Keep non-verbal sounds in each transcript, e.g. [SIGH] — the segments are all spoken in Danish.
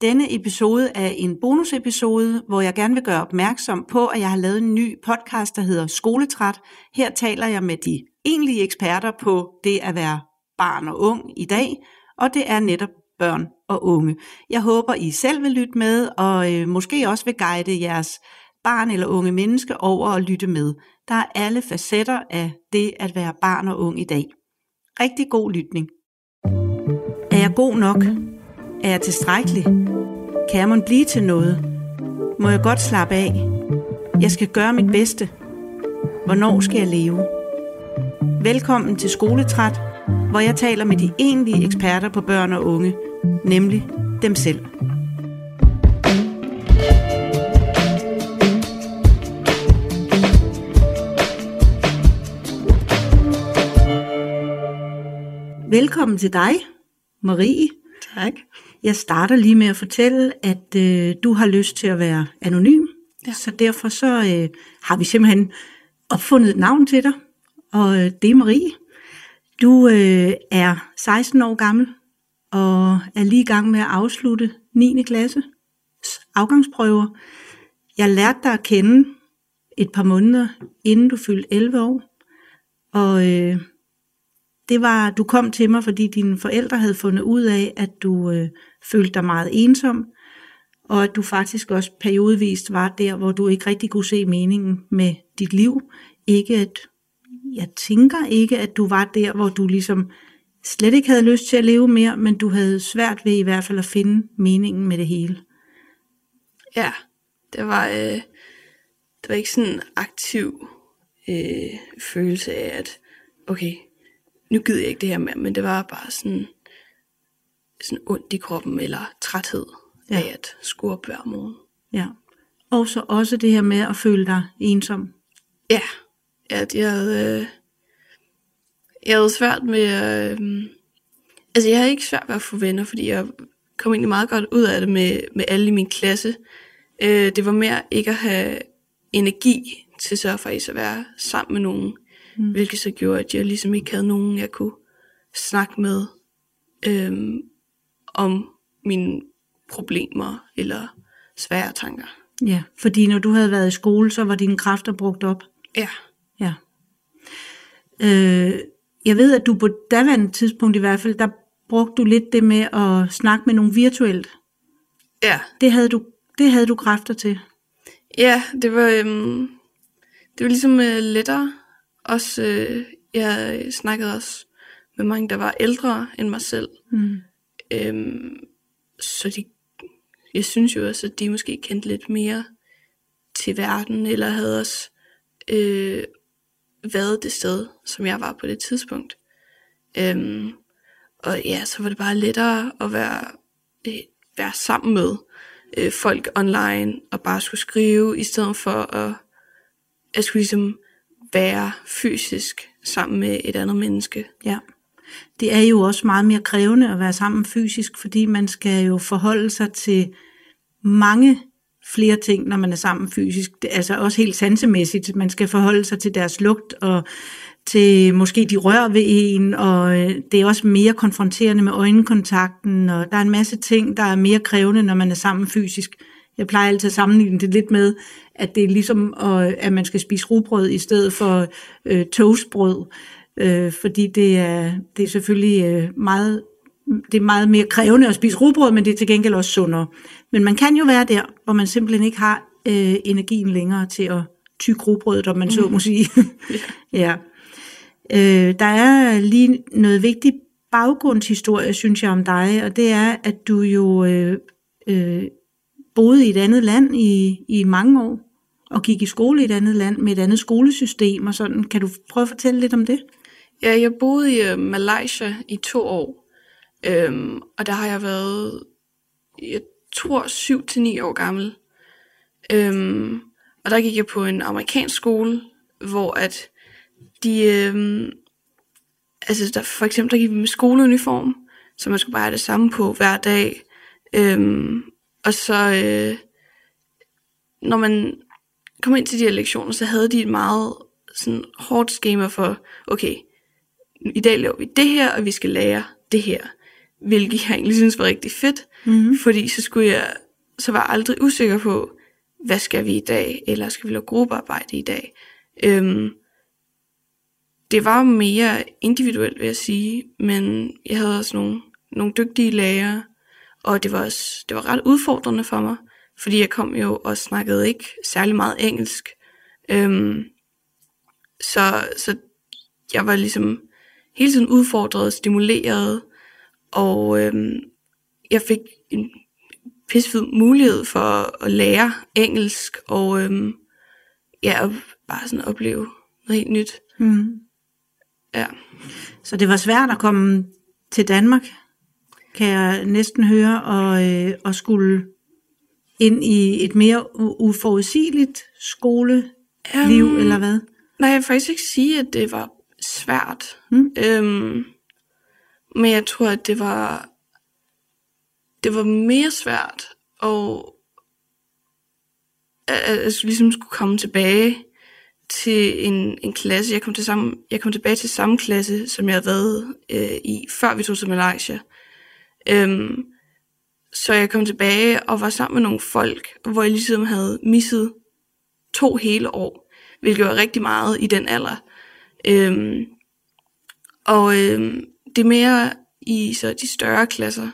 Denne episode er en bonusepisode, hvor jeg gerne vil gøre opmærksom på, at jeg har lavet en ny podcast, der hedder Skoletræt. Her taler jeg med de egentlige eksperter på det at være barn og ung i dag, og det er netop børn og unge. Jeg håber, I selv vil lytte med, og øh, måske også vil guide jeres barn eller unge menneske over at lytte med. Der er alle facetter af det at være barn og ung i dag. Rigtig god lytning. Er jeg god nok? Er jeg tilstrækkelig? Kan jeg må blive til noget? Må jeg godt slappe af? Jeg skal gøre mit bedste. Hvornår skal jeg leve? Velkommen til Skoletræt, hvor jeg taler med de egentlige eksperter på børn og unge, nemlig dem selv. Velkommen til dig, Marie. Tak. Jeg starter lige med at fortælle, at øh, du har lyst til at være anonym. Ja. Så derfor så øh, har vi simpelthen opfundet et navn til dig, og øh, det er Marie. Du øh, er 16 år gammel og er lige i gang med at afslutte 9. klasse afgangsprøver. Jeg lærte dig at kende et par måneder, inden du fyldte 11 år. Og øh, det var, du kom til mig, fordi dine forældre havde fundet ud af, at du øh, følte dig meget ensom, og at du faktisk også periodevist var der, hvor du ikke rigtig kunne se meningen med dit liv. Ikke at, jeg tænker ikke, at du var der, hvor du ligesom slet ikke havde lyst til at leve mere, men du havde svært ved i hvert fald at finde meningen med det hele. Ja, det var, øh, det var ikke sådan en aktiv øh, følelse af, at okay, nu gider jeg ikke det her mere, men det var bare sådan, sådan ondt i kroppen, eller træthed ja. Af at skulle op hver morgen. Ja. Og så også det her med at føle dig ensom. Ja, at jeg havde, øh, jeg havde svært med, øh, altså jeg havde ikke svært ved at få venner, fordi jeg kom egentlig meget godt ud af det med, med alle i min klasse. Øh, det var mere ikke at have energi til så faktisk at være sammen med nogen, mm. hvilket så gjorde, at jeg ligesom ikke havde nogen, jeg kunne snakke med øh, om mine problemer eller svære tanker. Ja, fordi når du havde været i skole, så var dine kræfter brugt op. Ja, Ja. Øh, jeg ved, at du på daværende tidspunkt i hvert fald, der brugte du lidt det med at snakke med nogen virtuelt. ja, Det havde du, det havde du kræfter til. Ja, det var, øhm, det var ligesom øh, lettere. Også, øh, jeg snakkede også med mange, der var ældre end mig selv. Mm. Øhm, så de, jeg synes jo også, at de måske kendte lidt mere til verden, eller havde også øh, været det sted, som jeg var på det tidspunkt. Øhm, og ja, så var det bare lettere at være, øh, være sammen med øh, folk online, og bare skulle skrive, i stedet for at, at skulle ligesom være fysisk sammen med et andet menneske. Ja. Det er jo også meget mere krævende at være sammen fysisk, fordi man skal jo forholde sig til mange flere ting, når man er sammen fysisk. Det, er altså også helt sansemæssigt. Man skal forholde sig til deres lugt og til måske de rør ved en, og øh, det er også mere konfronterende med øjenkontakten, og der er en masse ting, der er mere krævende, når man er sammen fysisk. Jeg plejer altid at sammenligne det lidt med, at det er ligesom, øh, at man skal spise rugbrød i stedet for øh, toastbrød, øh, fordi det er, det er selvfølgelig øh, meget det er meget mere krævende at spise rugbrød, men det er til gengæld også sundere. Men man kan jo være der, hvor man simpelthen ikke har øh, energien længere til at tykke rugbrødet, om man så må sige. [LAUGHS] ja. Øh, der er lige noget vigtigt baggrundshistorie, synes jeg, om dig, og det er, at du jo øh, øh, boede i et andet land i, i mange år, og gik i skole i et andet land med et andet skolesystem og sådan. Kan du prøve at fortælle lidt om det? Ja, jeg boede i øh, Malaysia i to år, øhm, og der har jeg været, jeg tror, 7 til ni år gammel. Øhm, og der gik jeg på en amerikansk skole, hvor at de, øhm, altså der, for eksempel der gik vi med skoleuniform, så man skulle bare have det samme på hver dag. Øhm, og så, øh, når man kom ind til de her lektioner, så havde de et meget sådan hårdt schema for, okay, i dag laver vi det her, og vi skal lære det her. hvilket jeg egentlig synes var rigtig fedt, Mm-hmm. fordi så skulle jeg, så var jeg aldrig usikker på, hvad skal vi i dag, eller skal vi lave gruppearbejde i dag. Øhm, det var mere individuelt, vil jeg sige, men jeg havde også nogle, nogle dygtige lærere, og det var, også, det var ret udfordrende for mig, fordi jeg kom jo og snakkede ikke særlig meget engelsk. Øhm, så, så jeg var ligesom hele tiden udfordret, stimuleret, og øhm, jeg fik en pissefed mulighed for at lære engelsk, og øhm, ja, og bare sådan opleve noget helt nyt. Mm. Ja. Så det var svært at komme til Danmark, kan jeg næsten høre, og, øh, og skulle ind i et mere uforudsigeligt skoleliv, Øhm, eller hvad? Nej, jeg vil faktisk ikke sige, at det var svært. Mm. Øhm, men jeg tror, at det var det var mere svært at, at, at jeg ligesom skulle komme tilbage til en, en klasse. Jeg kom, til samme, jeg kom tilbage til samme klasse, som jeg havde været øh, i, før vi tog til Malaysia. Øhm, så jeg kom tilbage og var sammen med nogle folk, hvor jeg ligesom havde misset to hele år, hvilket var rigtig meget i den alder. Øhm, og øhm, det er mere i så de større klasser,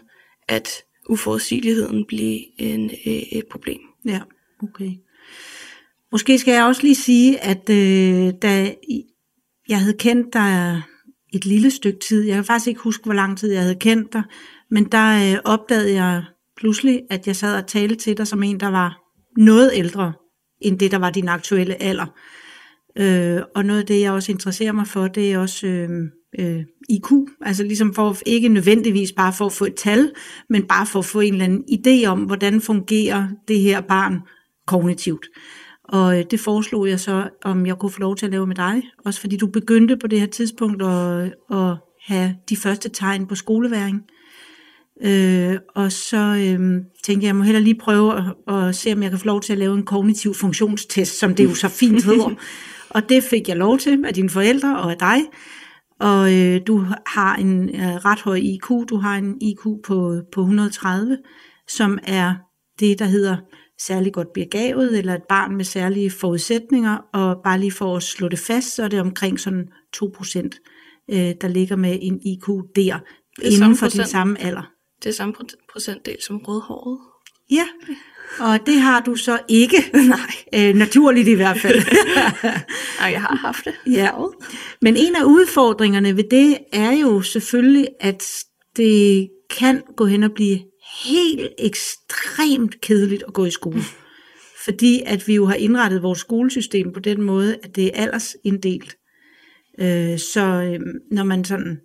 at uforudsigeligheden bliver en, øh, et problem. Ja, okay. Måske skal jeg også lige sige, at øh, da jeg havde kendt dig et lille stykke tid, jeg kan faktisk ikke huske, hvor lang tid jeg havde kendt dig, men der øh, opdagede jeg pludselig, at jeg sad og talte til dig som en, der var noget ældre end det, der var din aktuelle alder. Øh, og noget af det, jeg også interesserer mig for, det er også øhm, øh, øh, IQ. Altså ligesom for ikke nødvendigvis bare for at få et tal, men bare for at få en eller anden idé om, hvordan fungerer det her barn kognitivt. Og øh, det foreslog jeg så, om jeg kunne få lov til at lave med dig. Også fordi du begyndte på det her tidspunkt at, at have de første tegn på skoleværing. Øh, og så øh, tænkte jeg, jeg må hellere lige prøve at, at se, om jeg kan få lov til at lave en kognitiv funktionstest, som det jo så fint [LAUGHS] hedder. og det fik jeg lov til af dine forældre og af dig. Og øh, du har en øh, ret høj IQ. Du har en IQ på, på 130, som er det, der hedder særlig godt begavet, eller et barn med særlige forudsætninger. Og bare lige for at slå det fast, så er det omkring sådan 2%, øh, der ligger med en IQ der, inden for procent. samme alder. Det er samme pro- procentdel som rødhåret. Ja, og det har du så ikke. [LAUGHS] Nej. Øh, naturligt i hvert fald. [LAUGHS] Nej, jeg har haft det. Ja. Men en af udfordringerne ved det er jo selvfølgelig, at det kan gå hen og blive helt ekstremt kedeligt at gå i skole. Fordi at vi jo har indrettet vores skolesystem på den måde, at det er aldersinddelt. Øh, så øh, når man sådan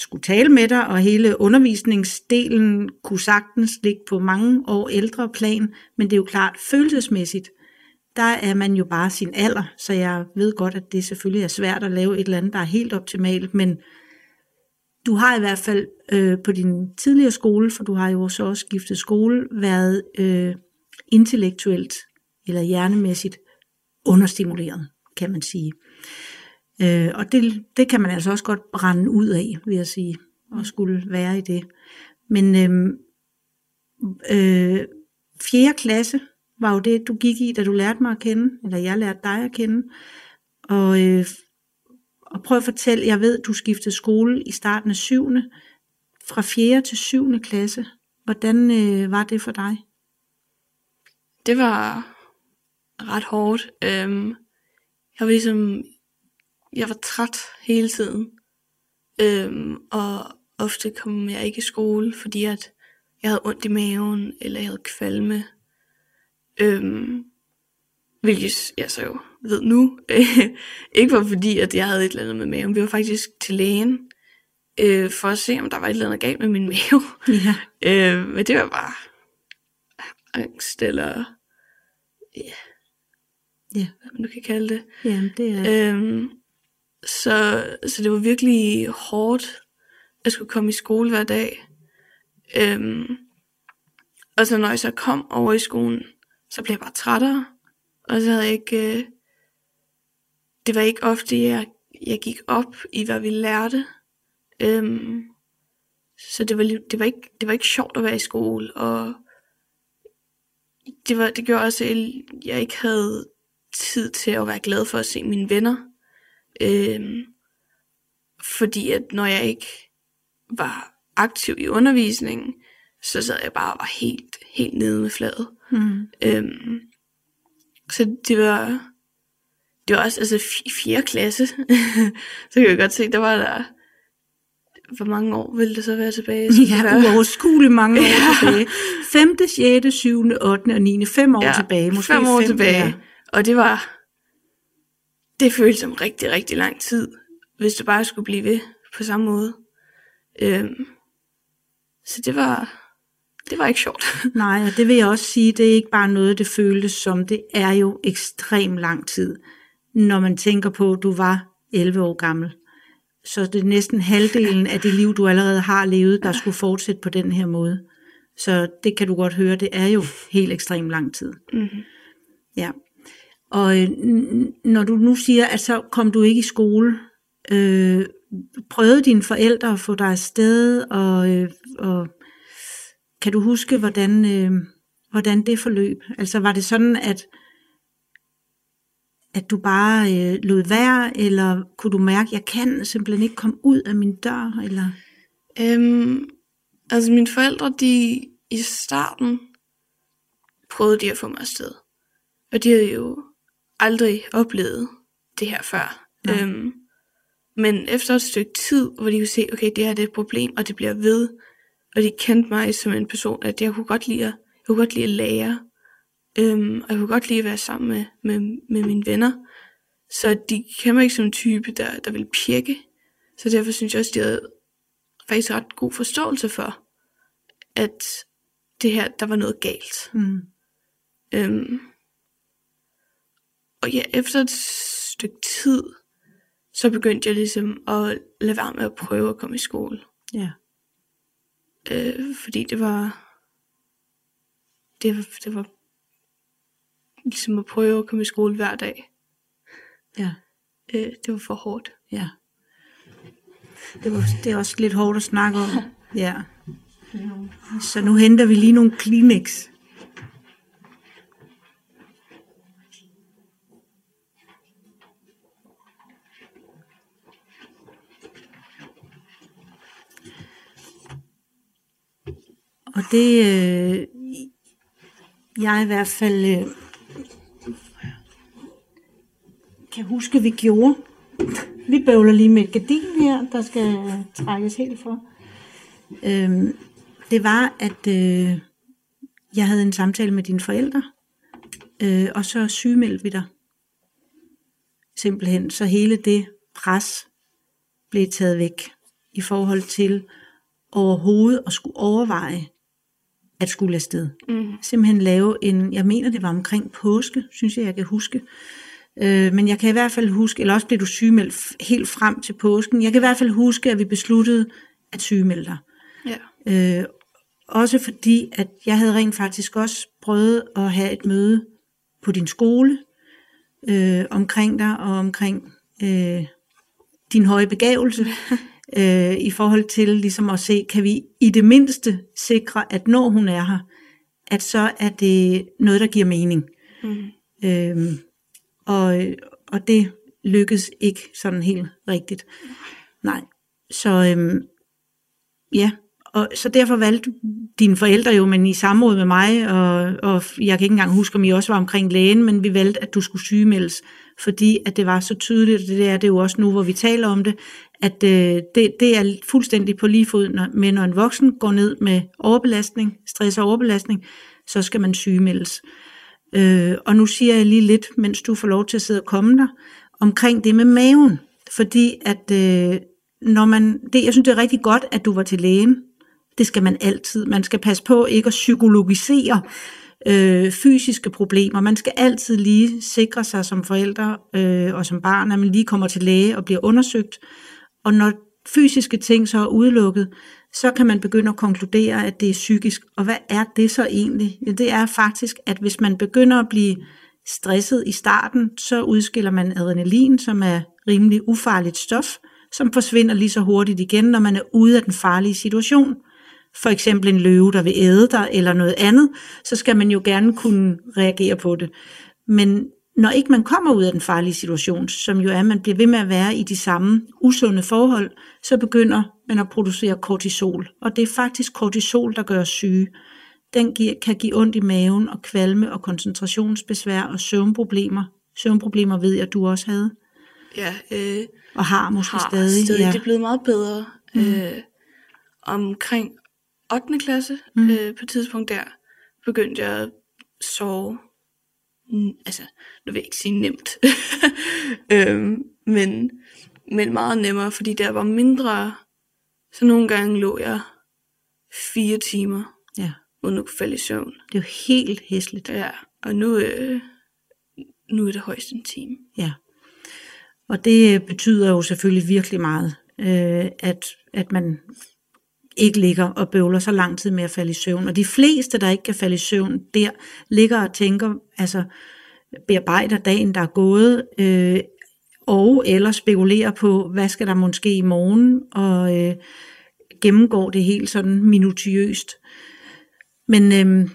skulle tale med dig, og hele undervisningsdelen kunne sagtens ligge på mange år ældre plan, men det er jo klart følelsesmæssigt, der er man jo bare sin alder, så jeg ved godt, at det selvfølgelig er svært at lave et eller andet, der er helt optimalt, men du har i hvert fald øh, på din tidligere skole, for du har jo så også skiftet skole, været øh, intellektuelt eller hjernemæssigt understimuleret, kan man sige. Øh, og det, det kan man altså også godt brænde ud af, vil jeg sige, og skulle være i det. Men øh, øh, fjerde klasse var jo det, du gik i, da du lærte mig at kende, eller jeg lærte dig at kende. Og, øh, og prøv at fortælle, jeg ved, du skiftede skole i starten af 7. fra 4. til 7. klasse. Hvordan øh, var det for dig? Det var ret hårdt. Øhm, jeg var ligesom, jeg var træt hele tiden. Øhm, og ofte kom jeg ikke i skole, fordi at jeg havde ondt i maven, eller jeg havde kvalme. Øhm, hvilket jeg så jo ved nu, [LAUGHS] ikke var fordi, at jeg havde et eller andet med maven. Vi var faktisk til lægen, øh, for at se, om der var et eller andet galt med min [LAUGHS] mave. Ja. Øh, men det var bare angst, eller ja, Ja, hvad man nu kan kalde det. jamen det er... Øhm, så, så det var virkelig hårdt at skulle komme i skole hver dag. Øhm, og så når jeg så kom over i skolen, så blev jeg bare trættere. Og så havde jeg ikke... Øh, det var ikke ofte, jeg, jeg gik op i, hvad vi lærte. Øhm, så det var, det, var ikke, det var ikke sjovt at være i skole, og det, var, det gjorde også, at jeg ikke havde tid til at være glad for at se mine venner. Øhm, fordi at når jeg ikke var aktiv i undervisningen, så sad jeg bare og var helt, helt nede med fladet. Mm. Øhm, så det var, det var også, altså i 4. klasse, [LAUGHS] så kan jeg godt se, der var der, hvor mange år ville det så være tilbage? Så [LAUGHS] Ja, uoverskueligt mange år tilbage. 5., 6., 7., 8. og 9. Fem år Ja, tilbage. Måske fem år fem, tilbage. Ja. Og det var, det føltes som rigtig, rigtig lang tid, hvis det bare skulle blive ved på samme måde. Øhm, så det var, det var ikke sjovt. [LAUGHS] Nej, og det vil jeg også sige, det er ikke bare noget, det føltes som. Det er jo ekstrem lang tid, når man tænker på, at du var 11 år gammel. Så det er næsten halvdelen af det liv, du allerede har levet, der skulle fortsætte på den her måde. Så det kan du godt høre, det er jo helt ekstrem lang tid. Mm-hmm. Ja. Og øh, når du nu siger, at så kom du ikke i skole, øh, prøvede dine forældre at få dig afsted, og, øh, og kan du huske, hvordan, øh, hvordan det forløb? Altså var det sådan, at, at du bare øh, lod være, eller kunne du mærke, at jeg kan simpelthen ikke komme ud af min dør? Eller? Øhm, altså mine forældre, de i starten prøvede de at få mig afsted. Og de havde jo aldrig oplevet det her før. Nej. Øhm, men efter et stykke tid, hvor de kunne se, okay, det her det er et problem, og det bliver ved, og de kendte mig som en person, at jeg kunne godt lide at, jeg kunne godt lide at lære, øhm, og jeg kunne godt lide at være sammen med, med, med mine venner. Så de kender mig ikke som en type, der, der vil pirke. Så derfor synes jeg også, de havde faktisk ret god forståelse for, at det her, der var noget galt. Mm. Øhm, og ja, efter et stykke tid, så begyndte jeg ligesom at lade være med at prøve at komme i skole. Ja. Øh, fordi det var, det var, det var ligesom at prøve at komme i skole hver dag. Ja. Øh, det var for hårdt. Ja. Det, var, det er også lidt hårdt at snakke om. [LAUGHS] Ja. Så nu henter vi lige nogle Kleenex. Og det, øh, jeg i hvert fald øh, kan huske, vi gjorde, vi bøvler lige med et gardin her, der skal trækkes helt for. Øhm, det var, at øh, jeg havde en samtale med dine forældre, øh, og så sygemeldte vi dig. Simpelthen, så hele det pres blev taget væk i forhold til overhovedet at skulle overveje at skulle afsted. Mm. Simpelthen lave en, jeg mener det var omkring påske, synes jeg, jeg kan huske, Øh, men jeg kan i hvert fald huske, eller også blev du sygemeldt helt frem til påsken. Jeg kan i hvert fald huske, at vi besluttede at sygemelde dig. Ja. Øh, også fordi, at jeg havde rent faktisk også prøvet at have et møde på din skole øh, omkring dig og omkring øh, din høje begævelse. [LAUGHS] øh, I forhold til ligesom at se, kan vi i det mindste sikre, at når hun er her, at så er det noget, der giver mening. Mm. Øhm, og, og det lykkedes ikke sådan helt rigtigt. Nej. Så øhm, ja, og så derfor valgte dine forældre jo, men i samråd med mig, og, og jeg kan ikke engang huske, om I også var omkring lægen, men vi valgte, at du skulle sygemeldes, fordi at det var så tydeligt, og det er det jo også nu, hvor vi taler om det, at øh, det, det er fuldstændig på lige fod når, med, når en voksen går ned med overbelastning, stress og overbelastning, så skal man sygemeldes. Øh, og nu siger jeg lige lidt, mens du får lov til at sidde og komme der, omkring det med maven. Fordi at øh, når man, det, jeg synes det er rigtig godt, at du var til lægen. Det skal man altid. Man skal passe på ikke at psykologisere øh, fysiske problemer. Man skal altid lige sikre sig som forældre øh, og som barn, at man lige kommer til læge og bliver undersøgt. Og når fysiske ting så er udelukket, så kan man begynde at konkludere, at det er psykisk. Og hvad er det så egentlig? Ja, det er faktisk, at hvis man begynder at blive stresset i starten, så udskiller man adrenalin, som er rimelig ufarligt stof, som forsvinder lige så hurtigt igen, når man er ude af den farlige situation. For eksempel en løve, der vil æde dig, eller noget andet, så skal man jo gerne kunne reagere på det. Men når ikke man kommer ud af den farlige situation, som jo er, at man bliver ved med at være i de samme usunde forhold, så begynder man at producere kortisol. Og det er faktisk kortisol, der gør os syge. Den kan give ondt i maven og kvalme og koncentrationsbesvær og søvnproblemer. Søvnproblemer ved jeg, at du også havde. Ja, øh, og har måske har stadig. stadig. Ja. Det er blevet meget bedre. Mm. Øh, omkring 8. klasse, mm. øh, på et tidspunkt der, begyndte jeg at sove. Mm, altså, nu vil jeg ikke sige nemt. [LAUGHS] øhm, men, men meget nemmere, fordi der var mindre. Så nogle gange lå jeg fire timer, ja. uden at kunne falde i søvn. Det er jo helt hæsligt. Ja, og nu, øh, nu er det højst en time. Ja. Og det betyder jo selvfølgelig virkelig meget, øh, at, at man ikke ligger og bøvler så lang tid med at falde i søvn. Og de fleste, der ikke kan falde i søvn, der ligger og tænker, altså bearbejder dagen, der er gået, øh, og eller spekulerer på, hvad skal der måske i morgen, og øh, gennemgår det helt sådan minutiøst. Men øh,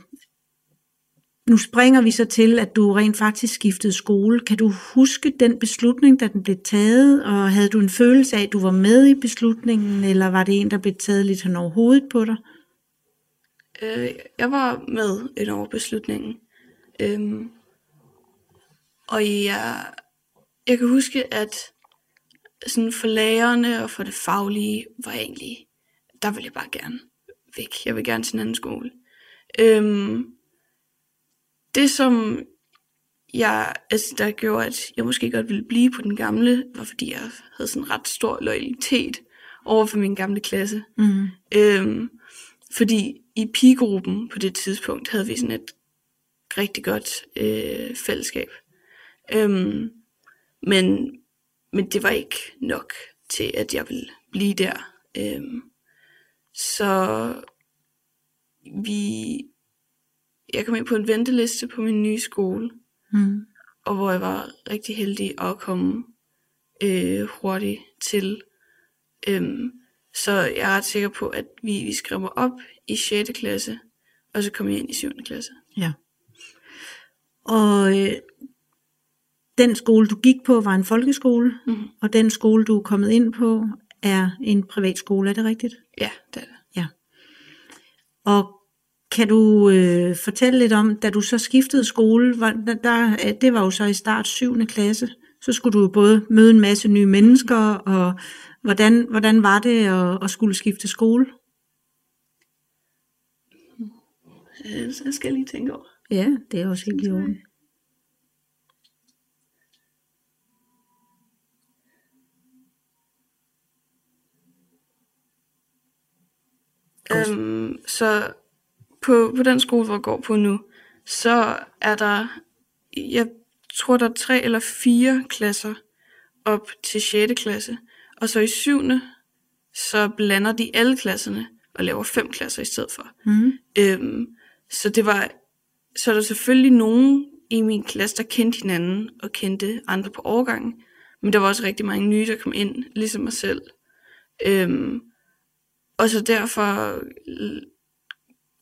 nu springer vi så til, at du rent faktisk skiftede skole. Kan du huske den beslutning, da den blev taget, og havde du en følelse af, at du var med i beslutningen, eller var det en, der blev taget lidt hen over hovedet på dig? Øh, jeg var med ind over beslutningen. Øhm, og jeg, jeg kan huske, at sådan for lærerne og for det faglige var jeg egentlig, der ville jeg bare gerne væk. Jeg vil gerne til en anden skole. Øhm, det som jeg, altså, der gjorde, at jeg måske godt ville blive på den gamle, var fordi jeg havde sådan ret stor loyalitet over for min gamle klasse. Mm. Øhm, fordi i pigegruppen på det tidspunkt havde vi sådan et rigtig godt øh, fællesskab. Øhm, men, men det var ikke nok til, at jeg ville blive der. Øhm, så vi, jeg kom ind på en venteliste på min nye skole, Mm. og hvor jeg var rigtig heldig at komme øh, hurtigt til. Øhm, så jeg er ret sikker på, at vi, vi skrev mig op i 6. klasse, og så kom jeg ind i 7. klasse. Ja. Og øh, den skole, du gik på, var en folkeskole, Mhm. og den skole, du er kommet ind på, er en privatskole, er det rigtigt? Ja, det er det. Og kan du øh, fortælle lidt om, da du så skiftede skole, var, der, der, det var jo så i start 7. klasse, så skulle du jo både møde en masse nye mennesker, og hvordan, hvordan var det at, at skulle skifte skole? Øh, så skal jeg lige tænke over. Ja, det er også helt i orden. Øhm, så på, på den skole, hvor jeg går på nu, så er der, jeg tror, der er tre eller fire klasser op til 6. klasse. Og så i 7. så blander de alle klasserne og laver fem klasser i stedet for. Mm. Øhm, så det var, så er der selvfølgelig nogen i min klasse, der kendte hinanden og kendte andre på årgangen. Men der var også rigtig mange nye, der kom ind, ligesom mig selv. Øhm, og så derfor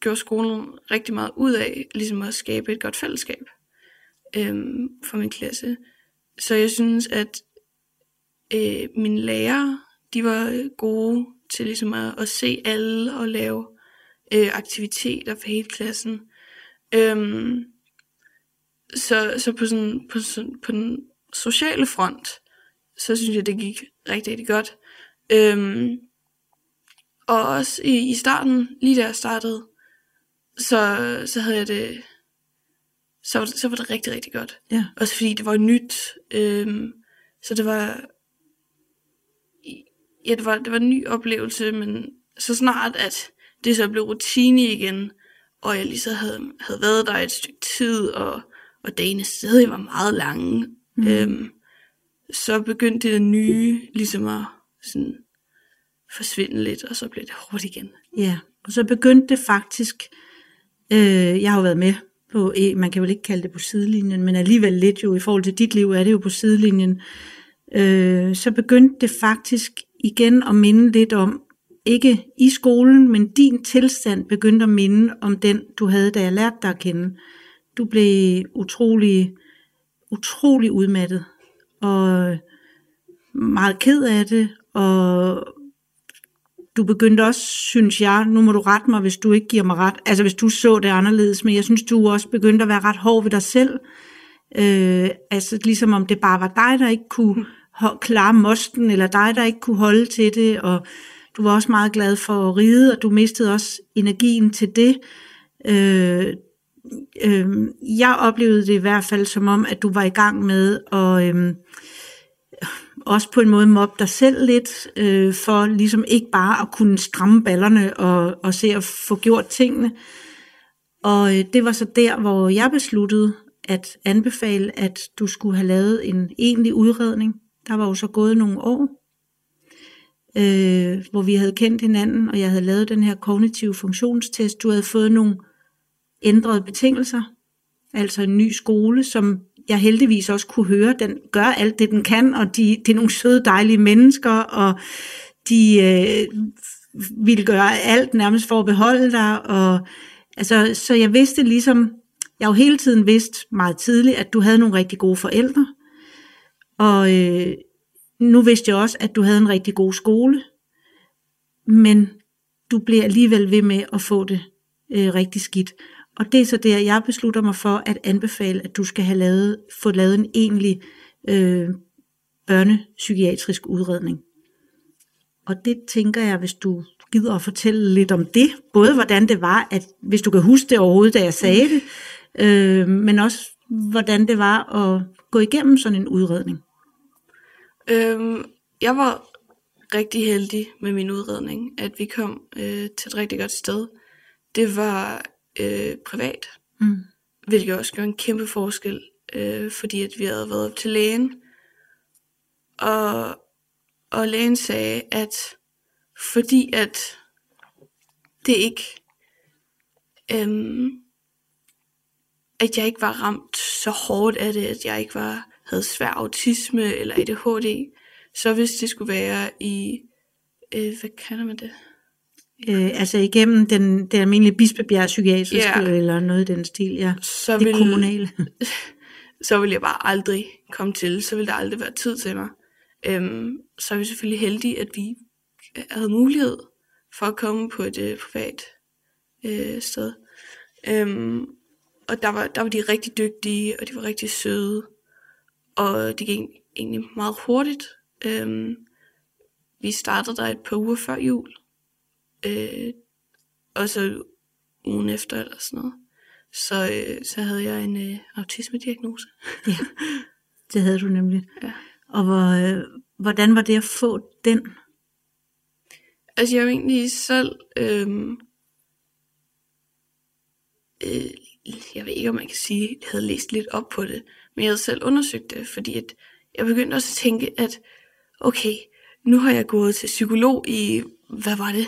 gjorde skolen rigtig meget ud af, ligesom at skabe et godt fællesskab øhm, for min klasse. Så jeg synes, at øh, mine lærere, de var gode til ligesom at, at se alle og lave øh, aktiviteter for hele klassen. Øhm, så, så på, sådan, på, sådan, på den sociale front, så synes jeg, det gik rigtig, rigtig godt. Øhm, og også i, i starten, lige da jeg startede, så, så havde jeg det, så, var det- så var det rigtig, rigtig godt. Ja. Også fordi det var nyt. Øhm, så det var, ja, det var, det var en ny oplevelse, men så snart, at det så blev rutine igen, og jeg lige så havde, havde været der et stykke tid, og, og dagene stadig var meget lange, mm. øhm, så begyndte det nye ligesom at sådan, forsvinde lidt, og så blev det hårdt igen. Ja, og så begyndte det faktisk, øh, jeg har jo været med på, e, man kan vel ikke kalde det på sidelinjen, men alligevel lidt jo, i forhold til dit liv er det jo på sidelinjen, øh, så begyndte det faktisk igen at minde lidt om, ikke i skolen, men din tilstand begyndte at minde om den, du havde, da jeg lærte dig at kende. Du blev utrolig, utrolig udmattet, og meget ked af det, og du begyndte også, synes jeg, nu må du rette mig, hvis du ikke giver mig ret, altså hvis du så det anderledes, men jeg synes, du også begyndte at være ret hård ved dig selv. Øh, altså ligesom om det bare var dig, der ikke kunne klare mosten, eller dig, der ikke kunne holde til det, og du var også meget glad for at ride, og du mistede også energien til det. Øh, øh, jeg oplevede det i hvert fald som om, at du var i gang med at øh, også på en måde mobbe dig selv lidt, øh, for ligesom ikke bare at kunne stramme ballerne og, og se at få gjort tingene. Og øh, det var så der, hvor jeg besluttede at anbefale, at du skulle have lavet en egentlig udredning. Der var jo så gået nogle år, øh, hvor vi havde kendt hinanden, og jeg havde lavet den her kognitive funktionstest. Du havde fået nogle ændrede betingelser, altså en ny skole, som jeg heldigvis også kunne høre, den gør alt det, den kan, og de, det er nogle søde, dejlige mennesker, og de øh, ville gøre alt nærmest for at beholde dig. Og, altså, så jeg vidste ligesom, jeg jo hele tiden vidste meget tidligt, at du havde nogle rigtig gode forældre, og øh, nu vidste jeg også, at du havde en rigtig god skole, men du bliver alligevel ved med at få det øh, rigtig skidt. Og det er så der, jeg beslutter mig for at anbefale, at du skal have lavet, få lavet en egentlig øh, børnepsykiatrisk udredning. Og det tænker jeg, hvis du gider at fortælle lidt om det, både hvordan det var, at hvis du kan huske det overhovedet, da jeg sagde det, øh, men også hvordan det var at gå igennem sådan en udredning. Øhm, jeg var rigtig heldig med min udredning, at vi kom øh, til et rigtig godt sted. Det var øh, privat, mm. hvilket også gør en kæmpe forskel, øh, fordi at vi havde været op til lægen, og, og lægen sagde, at fordi at det ikke, øhm, at jeg ikke var ramt så hårdt af det, at jeg ikke var havde svær autisme eller ADHD, så hvis det skulle være i, øh, hvad kalder man det? Øh, altså igennem den, den almindelige Bispebjerg psykiatriske ja. eller noget i den stil, ja. Så det vil, kommunale. [LAUGHS] så vil jeg bare aldrig komme til, så vil der aldrig være tid til mig. Øhm, så er vi selvfølgelig heldige, at vi havde mulighed for at komme på et øh, privat øh, sted. Øhm, og der var, der var de rigtig dygtige, og de var rigtig søde. Og det gik egentlig meget hurtigt. Øhm, vi startede der et par uger før jul. Øh, og så ugen efter eller sådan noget. Så, øh, så havde jeg en øh, autisme-diagnose. ja, [LAUGHS] det havde du nemlig. Ja. Og hvor, øh, hvordan var det at få den? Altså jeg var egentlig selv... Øh, øh, jeg ved ikke, om man kan sige, at jeg havde læst lidt op på det, men jeg havde selv undersøgt det, fordi at jeg begyndte også at tænke, at okay, nu har jeg gået til psykolog i, hvad var det?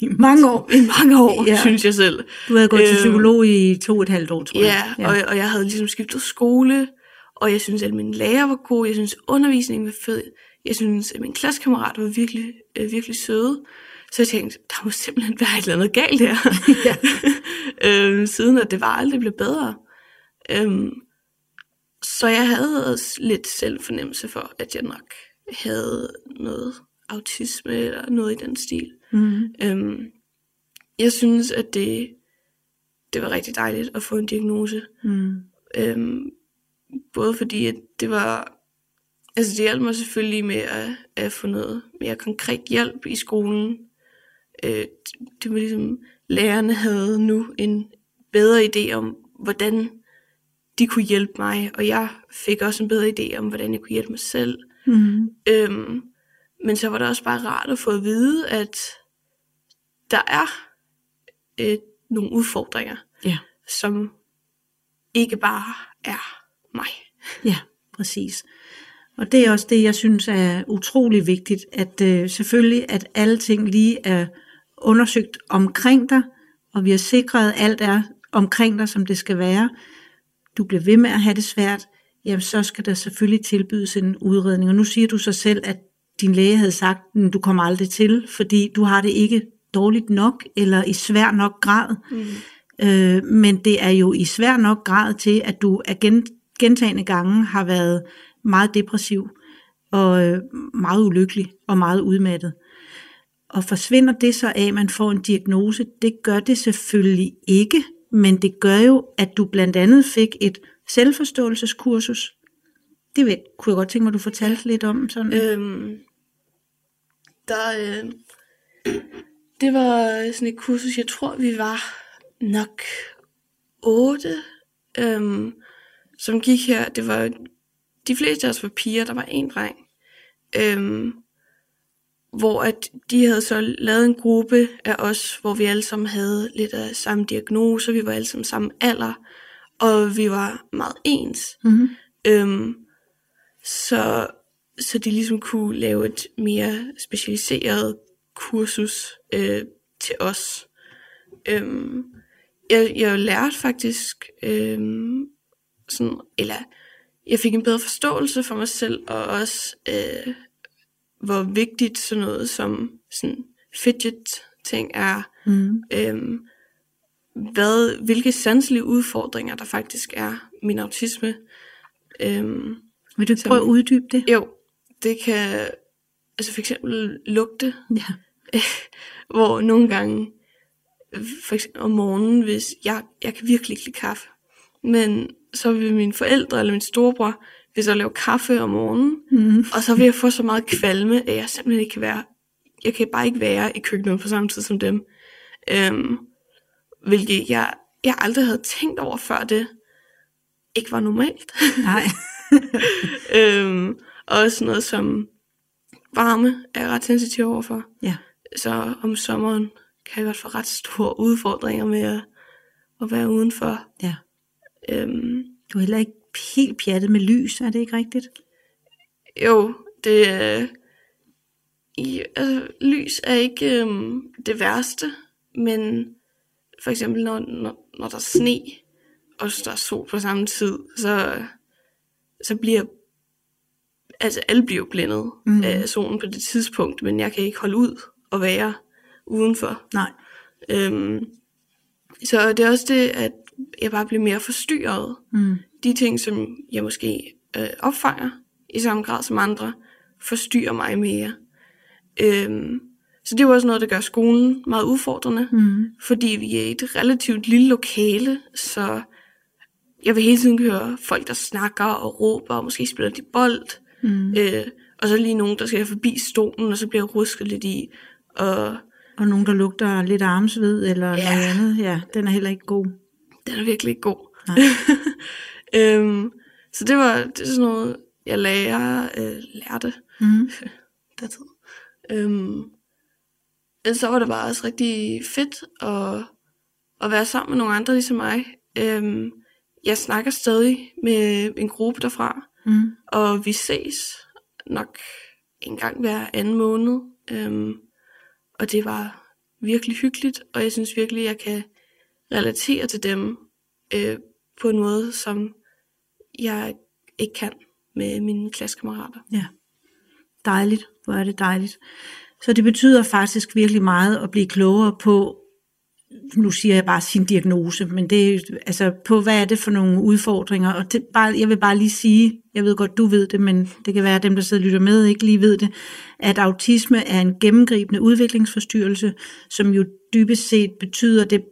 I [LAUGHS] mange år. I mange år, ja. synes jeg selv. Du havde gået øh, til øhm, psykolog i to og et halvt år, tror jeg. Ja, og, og jeg havde ligesom skiftet skole, og jeg synes, at min lærer var god, jeg synes, undervisningen var fed, jeg synes, at min klassekammerat var virkelig, øh, virkelig søde. Så jeg tænkte, der må simpelthen være et eller andet galt her. [LAUGHS] ja. [LAUGHS] øhm, siden at det var aldrig blevet bedre. Øhm, så jeg havde også lidt selvfornemmelse for, at jeg nok havde noget autisme eller noget i den stil. Mm. Øhm, jeg synes, at det, det var rigtig dejligt at få en diagnose. Mm. Øhm, både fordi, at det var... Altså det hjalp mig selvfølgelig med at, at få noget mere konkret hjælp i skolen. Øh, det var ligesom, lærerne havde nu en bedre idé om, hvordan de kunne hjælpe mig, og jeg fik også en bedre idé om, hvordan jeg kunne hjælpe mig selv. Mm. Øhm, men så var det også bare rart at få at vide, at der er øh, nogle udfordringer, ja. som ikke bare er mig. Ja, præcis. Og det er også det, jeg synes er utrolig vigtigt, at øh, selvfølgelig, at alle ting lige er undersøgt omkring dig, og vi har sikret, at alt er omkring dig, som det skal være. Du bliver ved med at have det svært. jamen så skal der selvfølgelig tilbydes en udredning. Og nu siger du så selv, at din læge havde sagt, at du kommer aldrig til, fordi du har det ikke dårligt nok, eller i svær nok grad. Mm. Øh, men det er jo i svær nok grad til, at du af gentagende gange har været meget depressiv, og øh, meget ulykkelig, og meget udmattet. Og forsvinder det så af, at man får en diagnose? Det gør det selvfølgelig ikke, men det gør jo, at du blandt andet fik et selvforståelseskursus. Det ved, kunne jeg godt tænke mig, at du fortalte lidt om. Sådan. Øhm, der, øh, det var sådan et kursus, jeg tror vi var nok otte, øhm, som gik her. Det var, de fleste af os var piger, der var en dreng. Øhm, hvor at de havde så lavet en gruppe af os, hvor vi alle sammen havde lidt af samme diagnose, vi var alle sammen samme alder, og vi var meget ens. Mm-hmm. Øhm, så, så de ligesom kunne lave et mere specialiseret kursus øh, til os. Øhm, jeg, jeg lærte faktisk, øhm, sådan, eller jeg fik en bedre forståelse for mig selv, og også øh, hvor vigtigt sådan noget som sådan fidget ting er. Mm. Øhm, hvad, hvilke sanselige udfordringer der faktisk er min autisme. Øhm, Vil du prøve at uddybe det? Jo, det kan altså for eksempel lugte, ja. [LAUGHS] hvor nogle gange, for eksempel om morgenen, hvis jeg, jeg kan virkelig ikke lide kaffe, men så vil mine forældre eller min storebror hvis jeg laver kaffe om morgenen, mm. og så vil jeg få så meget kvalme, at jeg simpelthen ikke kan være, jeg kan bare ikke være i køkkenet på samme tid som dem. Øhm, hvilket jeg, jeg aldrig havde tænkt over før det ikke var normalt. Nej. [LAUGHS] øhm, og også noget som varme er jeg ret sensitiv overfor. Ja. Så om sommeren kan jeg godt få ret store udfordringer med at, at være udenfor. Ja. Øhm, du er heller ikke helt pjattet med lys, er det ikke rigtigt? Jo, det er... I, altså, lys er ikke øhm, det værste, men for eksempel når, når, når der er sne, og der er sol på samme tid, så, så bliver altså alle bliver blændet mm. af solen på det tidspunkt, men jeg kan ikke holde ud og være udenfor. Nej. Øhm, så det er også det, at jeg bare bliver mere forstyrret. Mm de ting, som jeg måske øh, opfanger i samme grad som andre, forstyrrer mig mere. Øhm, så det er jo også noget, der gør skolen meget udfordrende, mm. fordi vi er i et relativt lille lokale, så jeg vil hele tiden høre folk, der snakker og råber, og måske spiller de bold, mm. øh, og så lige nogen, der skal forbi stolen, og så bliver rusket lidt i, og, og nogen, der lugter lidt armsved, eller ja. noget andet, ja, den er heller ikke god. Den er virkelig ikke god. Nej. [LAUGHS] Øhm, så det var det er sådan noget, jeg lærer, øh, lærte. Mm. [LAUGHS] det tid. Øhm, men så var det bare også rigtig fedt at, at være sammen med nogle andre ligesom mig. Øhm, jeg snakker stadig med en gruppe derfra, mm. og vi ses nok en gang hver anden måned. Øhm, og det var virkelig hyggeligt, og jeg synes virkelig, jeg kan relatere til dem øh, på en måde, som jeg ikke kan med mine klassekammerater. Ja, dejligt. Hvor er det dejligt. Så det betyder faktisk virkelig meget at blive klogere på, nu siger jeg bare sin diagnose, men det er altså på, hvad er det for nogle udfordringer, og det, bare, jeg vil bare lige sige, jeg ved godt, du ved det, men det kan være, at dem, der sidder og lytter med, ikke lige ved det, at autisme er en gennemgribende udviklingsforstyrrelse, som jo dybest set betyder, at det